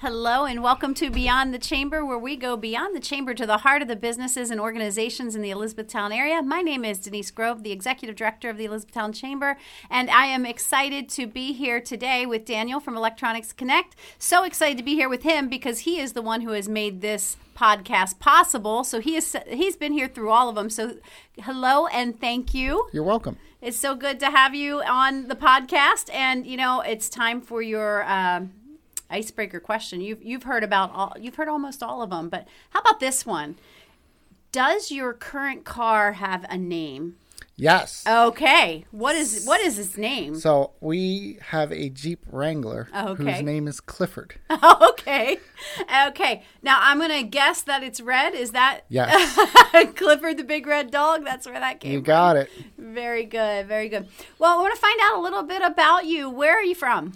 Hello and welcome to Beyond the Chamber, where we go beyond the chamber to the heart of the businesses and organizations in the Elizabethtown area. My name is Denise Grove, the Executive Director of the Elizabethtown Chamber, and I am excited to be here today with Daniel from Electronics Kinnect. So excited to be here with him because he is the one who has made this podcast possible. So he is he's been here through all of them. So hello and thank you. You're welcome. It's so good to have you on the podcast, and you know it's time for your. Um, icebreaker question. You've you've heard about all you've heard almost all of them, but how about this one? Does your current car have a name? Yes. Okay. What is what is its name? So we have a Jeep Wrangler Okay. whose name is Clifford. okay. Okay. Now I'm gonna guess that it's red. Is that Yes. Clifford the big red dog? That's where that came you from. got it. Very good. Very good. Well, I want to find out a little bit about you. Where are you from?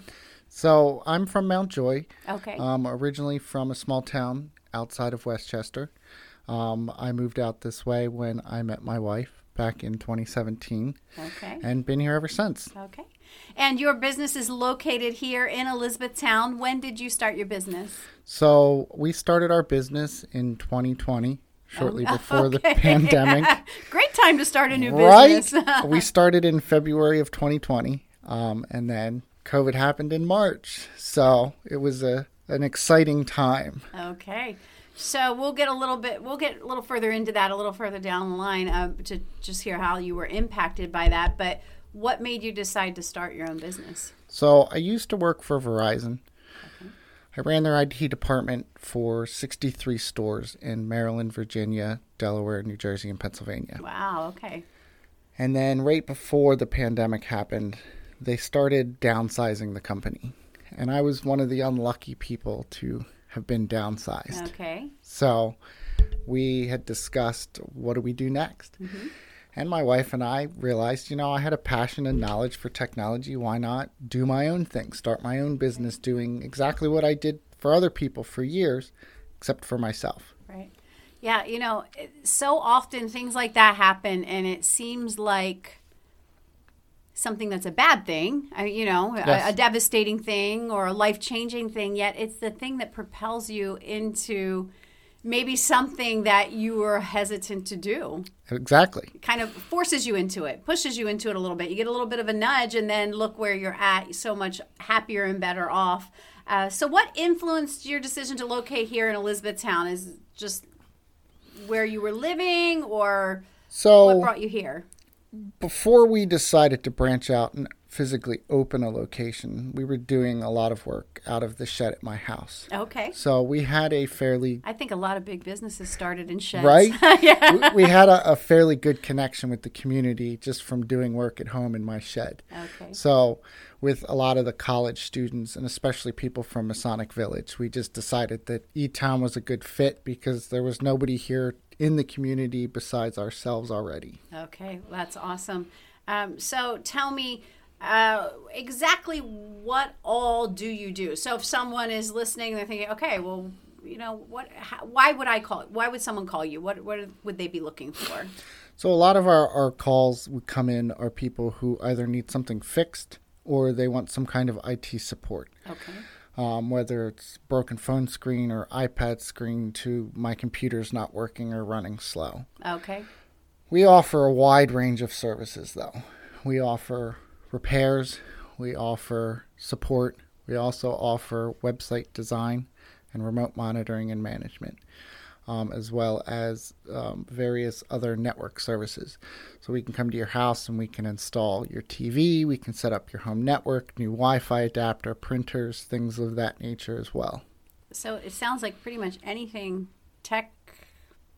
So I'm from Mount Joy. Okay. Um, originally from a small town outside of West Chester. Um, I moved out this way when I met my wife back in 2017 okay. and been here ever since. Okay. And your business is located here in Elizabethtown. When did you start your business? So we started our business in 2020, shortly before the pandemic. Great time to start a new right? business. we started in February of 2020, um, and then COVID happened in March. So it was a an exciting time. okay. So we'll get a little bit, we'll get a little further into that a little further down the line uh, to just hear how you were impacted by that. But what made you decide to start your own business? So I used to work for Verizon. I ran their IT department for 63 stores in Maryland, Virginia, Delaware, New Jersey, and Pennsylvania. Wow. Okay. And then right before the pandemic happened, they started downsizing the company. And I was one of the unlucky people to have been downsized. Okay. So we had discussed what do we do next? Mm-hmm. And my wife and I realized, you know, I had a passion and knowledge for technology. Why not do my own thing, start my own business doing exactly what I did for other people for years, except for myself? Right. Yeah, you know, so often things like that happen, and it seems like something that's a bad thing, you know, a, Yes. a devastating thing or a life changing thing, yet it's the thing that propels you into maybe something that you were hesitant to do. Exactly. Kind of forces you into it, pushes you into it a little bit. You get a little bit of a nudge, and then look where you're at, so much happier and better off. Uh, so, what influenced your decision to locate here in Elizabethtown? Is just where you were living, or So what brought you here? Before we decided to branch out and physically open a location, we were doing a lot of work out of the shed at my house. Okay, So we had a fairly I think a lot of big businesses started in sheds. right? yeah. we, we had a, a fairly good connection with the community just from doing work at home in my shed. Okay. So, with a lot of the college students and especially people from Masonic Village, we just decided that E Town was a good fit because there was nobody here in the community besides ourselves already. Okay, well, that's awesome. Um, so tell me uh, exactly what all do you do? So if someone is listening, they're thinking, okay, well, you know, what? How, why would I call? Why would someone call you? What? What would they be looking for? So, a lot of our, our calls would come in are people who either need something fixed or they want some kind of IT support. Okay. um, whether it's broken phone screen or iPad screen to my computer's not working or running slow. Okay. We offer a wide range of services, though. We offer repairs, we offer support, we also offer website design and remote monitoring and management. Um, as well as um, various other network services. So we can come to your house and we can install your TV, we can set up your home network, new Wi Fi adapter, printers, things of that nature as well. So it sounds like pretty much anything tech,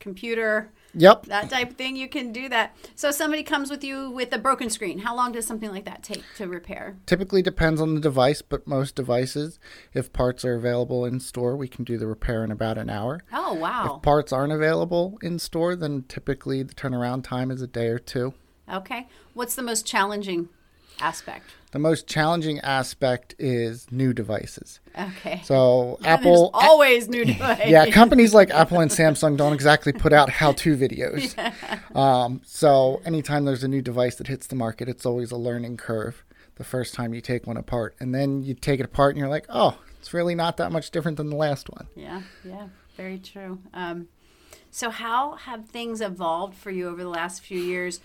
computer, Yep. that type of thing, you can do that. So somebody comes with you with a broken screen. How long does something like that take to repair? Typically depends on the device, but most devices, if parts are available in store, we can do the repair in about an hour. Oh wow. If parts aren't available in store, then typically the turnaround time is a day or two. Okay. What's the most challenging aspect? The most challenging aspect is new devices. Okay. So There's Apple, always new device. yeah, companies like Apple and Samsung don't exactly put out how-to videos. Um, so anytime there's a new device that hits the market, it's always a learning curve. The first time you take one apart, and then you take it apart, and you're like, oh, it's really not that much different than the last one. Yeah, yeah, very true. Um, so, how have things evolved for you over the last few years?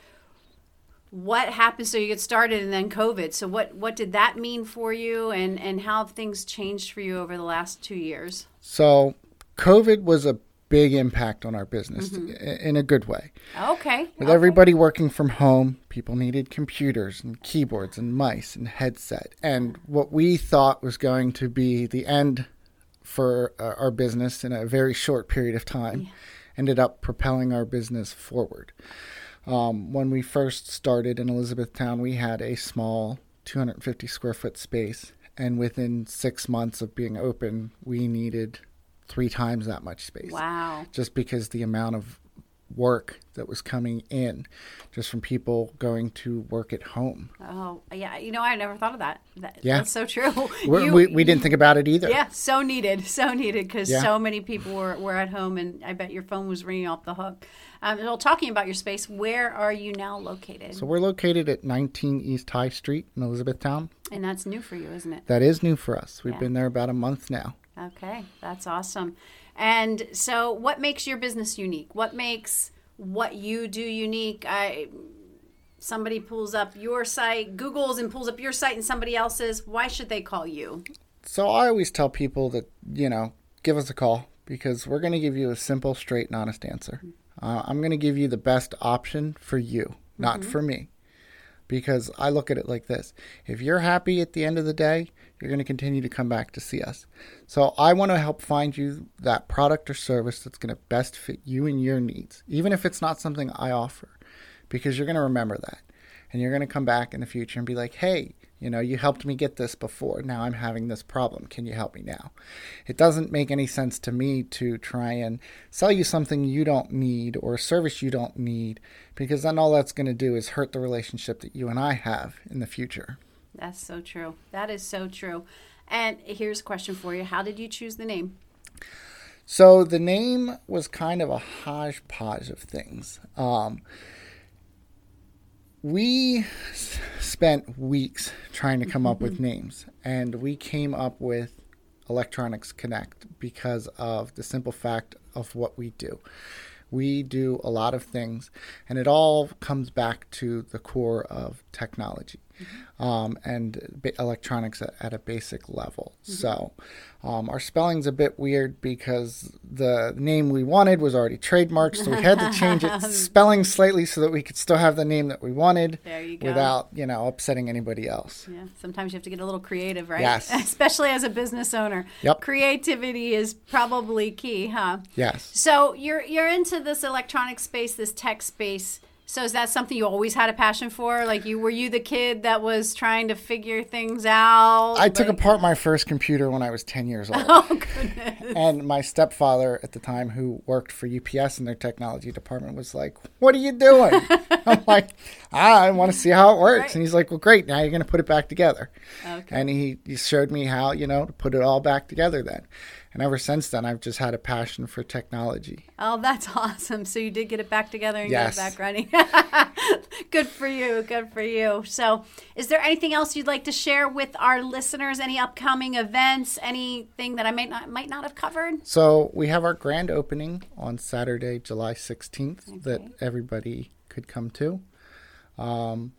What happened? So you get started, and then COVID. So, what what did that mean for you, and and how have things changed for you over the last two years? So, COVID was a big impact on our business mm-hmm. in a good way. Okay. With okay. everybody working from home, people needed computers and keyboards and mice and headset. And what we thought was going to be the end for uh, our business in a very short period of time yeah. ended up propelling our business forward. Um, when we first started in Elizabethtown, we had a small 250 square foot space. And within six months of being open, we needed three times that much space. Wow. Just because the amount of work that was coming in just from people going to work at home. Oh, yeah. You know, I never thought of that. that yeah. That's so true. You, we, we didn't think about it either. Yeah, so needed. So needed because yeah. so many people were, were at home and I bet your phone was ringing off the hook. Um, well, talking about your space, where are you now located? So we're located at 19 East High Street in Elizabethtown. And that's new for you, isn't it? That is new for us. We've yeah. been there about a month now. Okay, that's awesome. And so, what makes your business unique? What makes what you do unique? I somebody pulls up your site, Google's and pulls up your site and somebody else's. Why should they call you? So I always tell people that you know give us a call because we're going to give you a simple, straight, and honest answer. Uh, I'm going to give you the best option for you, not mm-hmm. for me because I look at it like this. If you're happy at the end of the day, you're going to continue to come back to see us. So I want to help find you that product or service that's going to best fit you and your needs, even if it's not something I offer, because you're going to remember that. And you're going to come back in the future and be like, hey, you know, you helped me get this before. Now I'm having this problem. Can you help me now? It doesn't make any sense to me to try and sell you something you don't need or a service you don't need because then all that's going to do is hurt the relationship that you and I have in the future. That's so true. That is so true. And here's a question for you How did you choose the name? So the name was kind of a hodgepodge of things. Um, we spent weeks trying to come up with names, and we came up with Electronics Kinnect because of the simple fact of what we do. We do a lot of things, and it all comes back to the core of technology mm-hmm. um, and electronics at, at, a basic level. Mm-hmm. So, um, our spelling's a bit weird because the name we wanted was already trademarked, so we had to change it spelling slightly so that we could still have the name that we wanted you without, you know, upsetting anybody else. Yeah, sometimes you have to get a little creative, right? Yes. Especially as a business owner. Yep. Creativity is probably key, huh? Yes. So you're you're into this electronic space, this tech space. So is that something you always had a passion for? Like you were you the kid that was trying to figure things out? I took apart my first computer when I was 10 years old. Oh goodness. And my stepfather at the time who worked for UPS in their technology department was like, "What are you doing?" I'm like, ah, "I want to see how it works." Right. And he's like, "Well, great. Now you're going to put it back together." Okay. And he, he showed me how, you know, to put it all back together then. And ever since then, I've just had a passion for technology. Oh, that's awesome. So you did get it back together and yes. get it back running. good for you. Good for you. So, is there anything else you'd like to share with our listeners? Any upcoming events? Anything that I might not might not have covered? So, we have our grand opening on Saturday, July 16th okay. that everybody could come to. Um,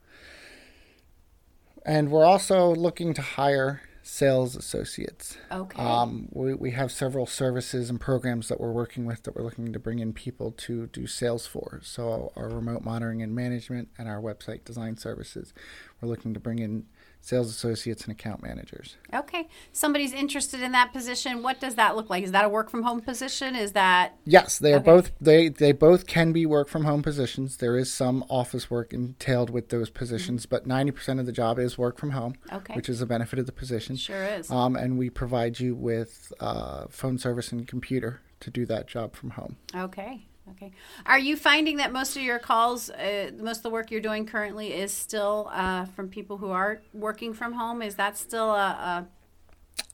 and we're also looking to hire sales associates. Okay. Um, we, we have several services and programs that we're working with that we're looking to bring in people to do sales for. So, our remote monitoring and management and our website design services. We're looking to bring in sales associates and account managers. Okay. Somebody's interested in that position. What does that look like? Is that a work from home position? Is that Yes, they are okay. both they they both can be work from home positions. There is some office work entailed with those positions, mm-hmm. but 90% of the job is work from home, okay. which is a benefit of the position. Sure is. Um, and we provide you with uh, phone service and computer to do that job from home. Okay. Okay. Are you finding that most of your calls, uh, most of the work you're doing currently, is still uh, from people who are working from home? Is that still a,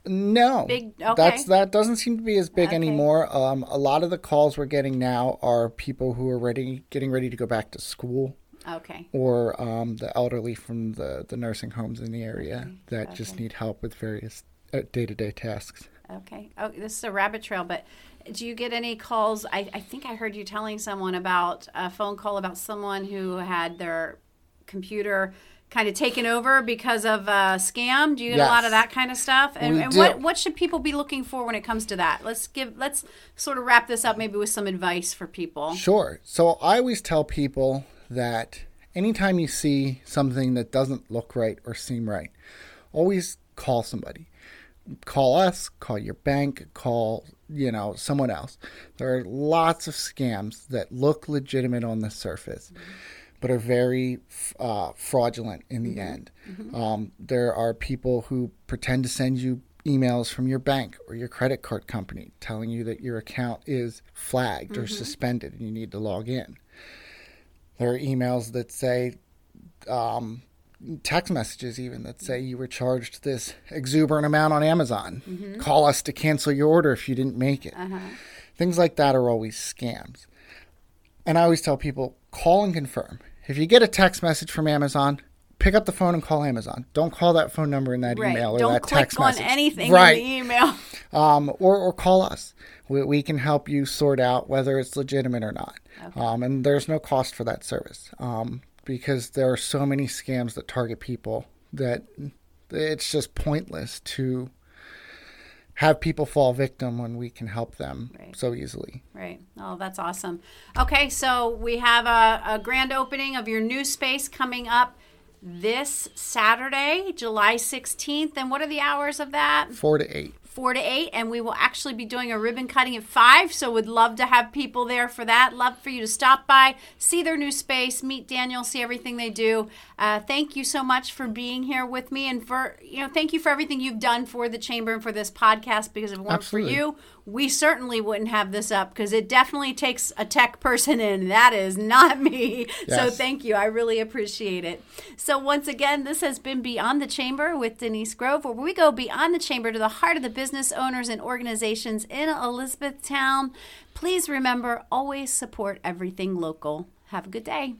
a no? Big. Okay. That's that doesn't seem to be as big okay. anymore. Um, a lot of the calls we're getting now are people who are ready, getting ready to go back to school. Okay. Or um, the elderly from the the nursing homes in the area okay. that just need help with various day to day tasks. Okay. Oh, this is a rabbit trail, but do you get any calls? I, I think I heard you telling someone about a phone call about someone who had their computer kind of taken over because of a scam. Do you get yes. a lot of that kind of stuff? And, and what what should people be looking for when it comes to that? Let's give let's sort of wrap this up maybe with some advice for people. Sure. So I always tell people that anytime you see something that doesn't look right or seem right, always call somebody call us, call your bank, call, you know, someone else. There are lots of scams that look legitimate on the surface. Mm-hmm. But are very uh, fraudulent in the mm-hmm. end. Mm-hmm. Um, there are people who pretend to send you emails from your bank or your credit card company telling you that your account is flagged or mm-hmm. suspended and you need to log in. There are emails that say, um, text messages even that say you were charged this exuberant amount on Amazon. Mm-hmm. Call us to cancel your order if you didn't make it. Uh-huh. Things like that are always scams. And I always tell people call and confirm. If you get a text message from Amazon, pick up the phone and call Amazon. Don't call that phone number in that right. email or Don't that text click message. on anything right. in the email. Um, or, or call us. We, we, can help you sort out whether it's legitimate or not. Okay. Um, and there's no cost for that service. Um, because there are so many scams that target people that it's just pointless to have people fall victim when we can help them right. so easily. Right. Oh, that's awesome. Okay, so we have a, a grand opening of your new space coming up this Saturday, July 16th. And what are the hours of that? Four to eight four to eight, and we will actually be doing a ribbon cutting at five. So would love to have people there for that. Love for you to stop by, see their new space, meet Daniel, see everything they do. Uh, thank you so much for being here with me, and for you know, thank you for everything you've done for the chamber and for this podcast. Because if it weren't Absolutely. for you, we certainly wouldn't have this up because it definitely takes a tech person in. That is not me. Yes. So thank you. I really appreciate it. So once again, this has been Beyond the Chamber with Denise Grove, where we go beyond the chamber to the heart of the business owners and organizations in Elizabethtown. Please remember, always support everything local. Have a good day.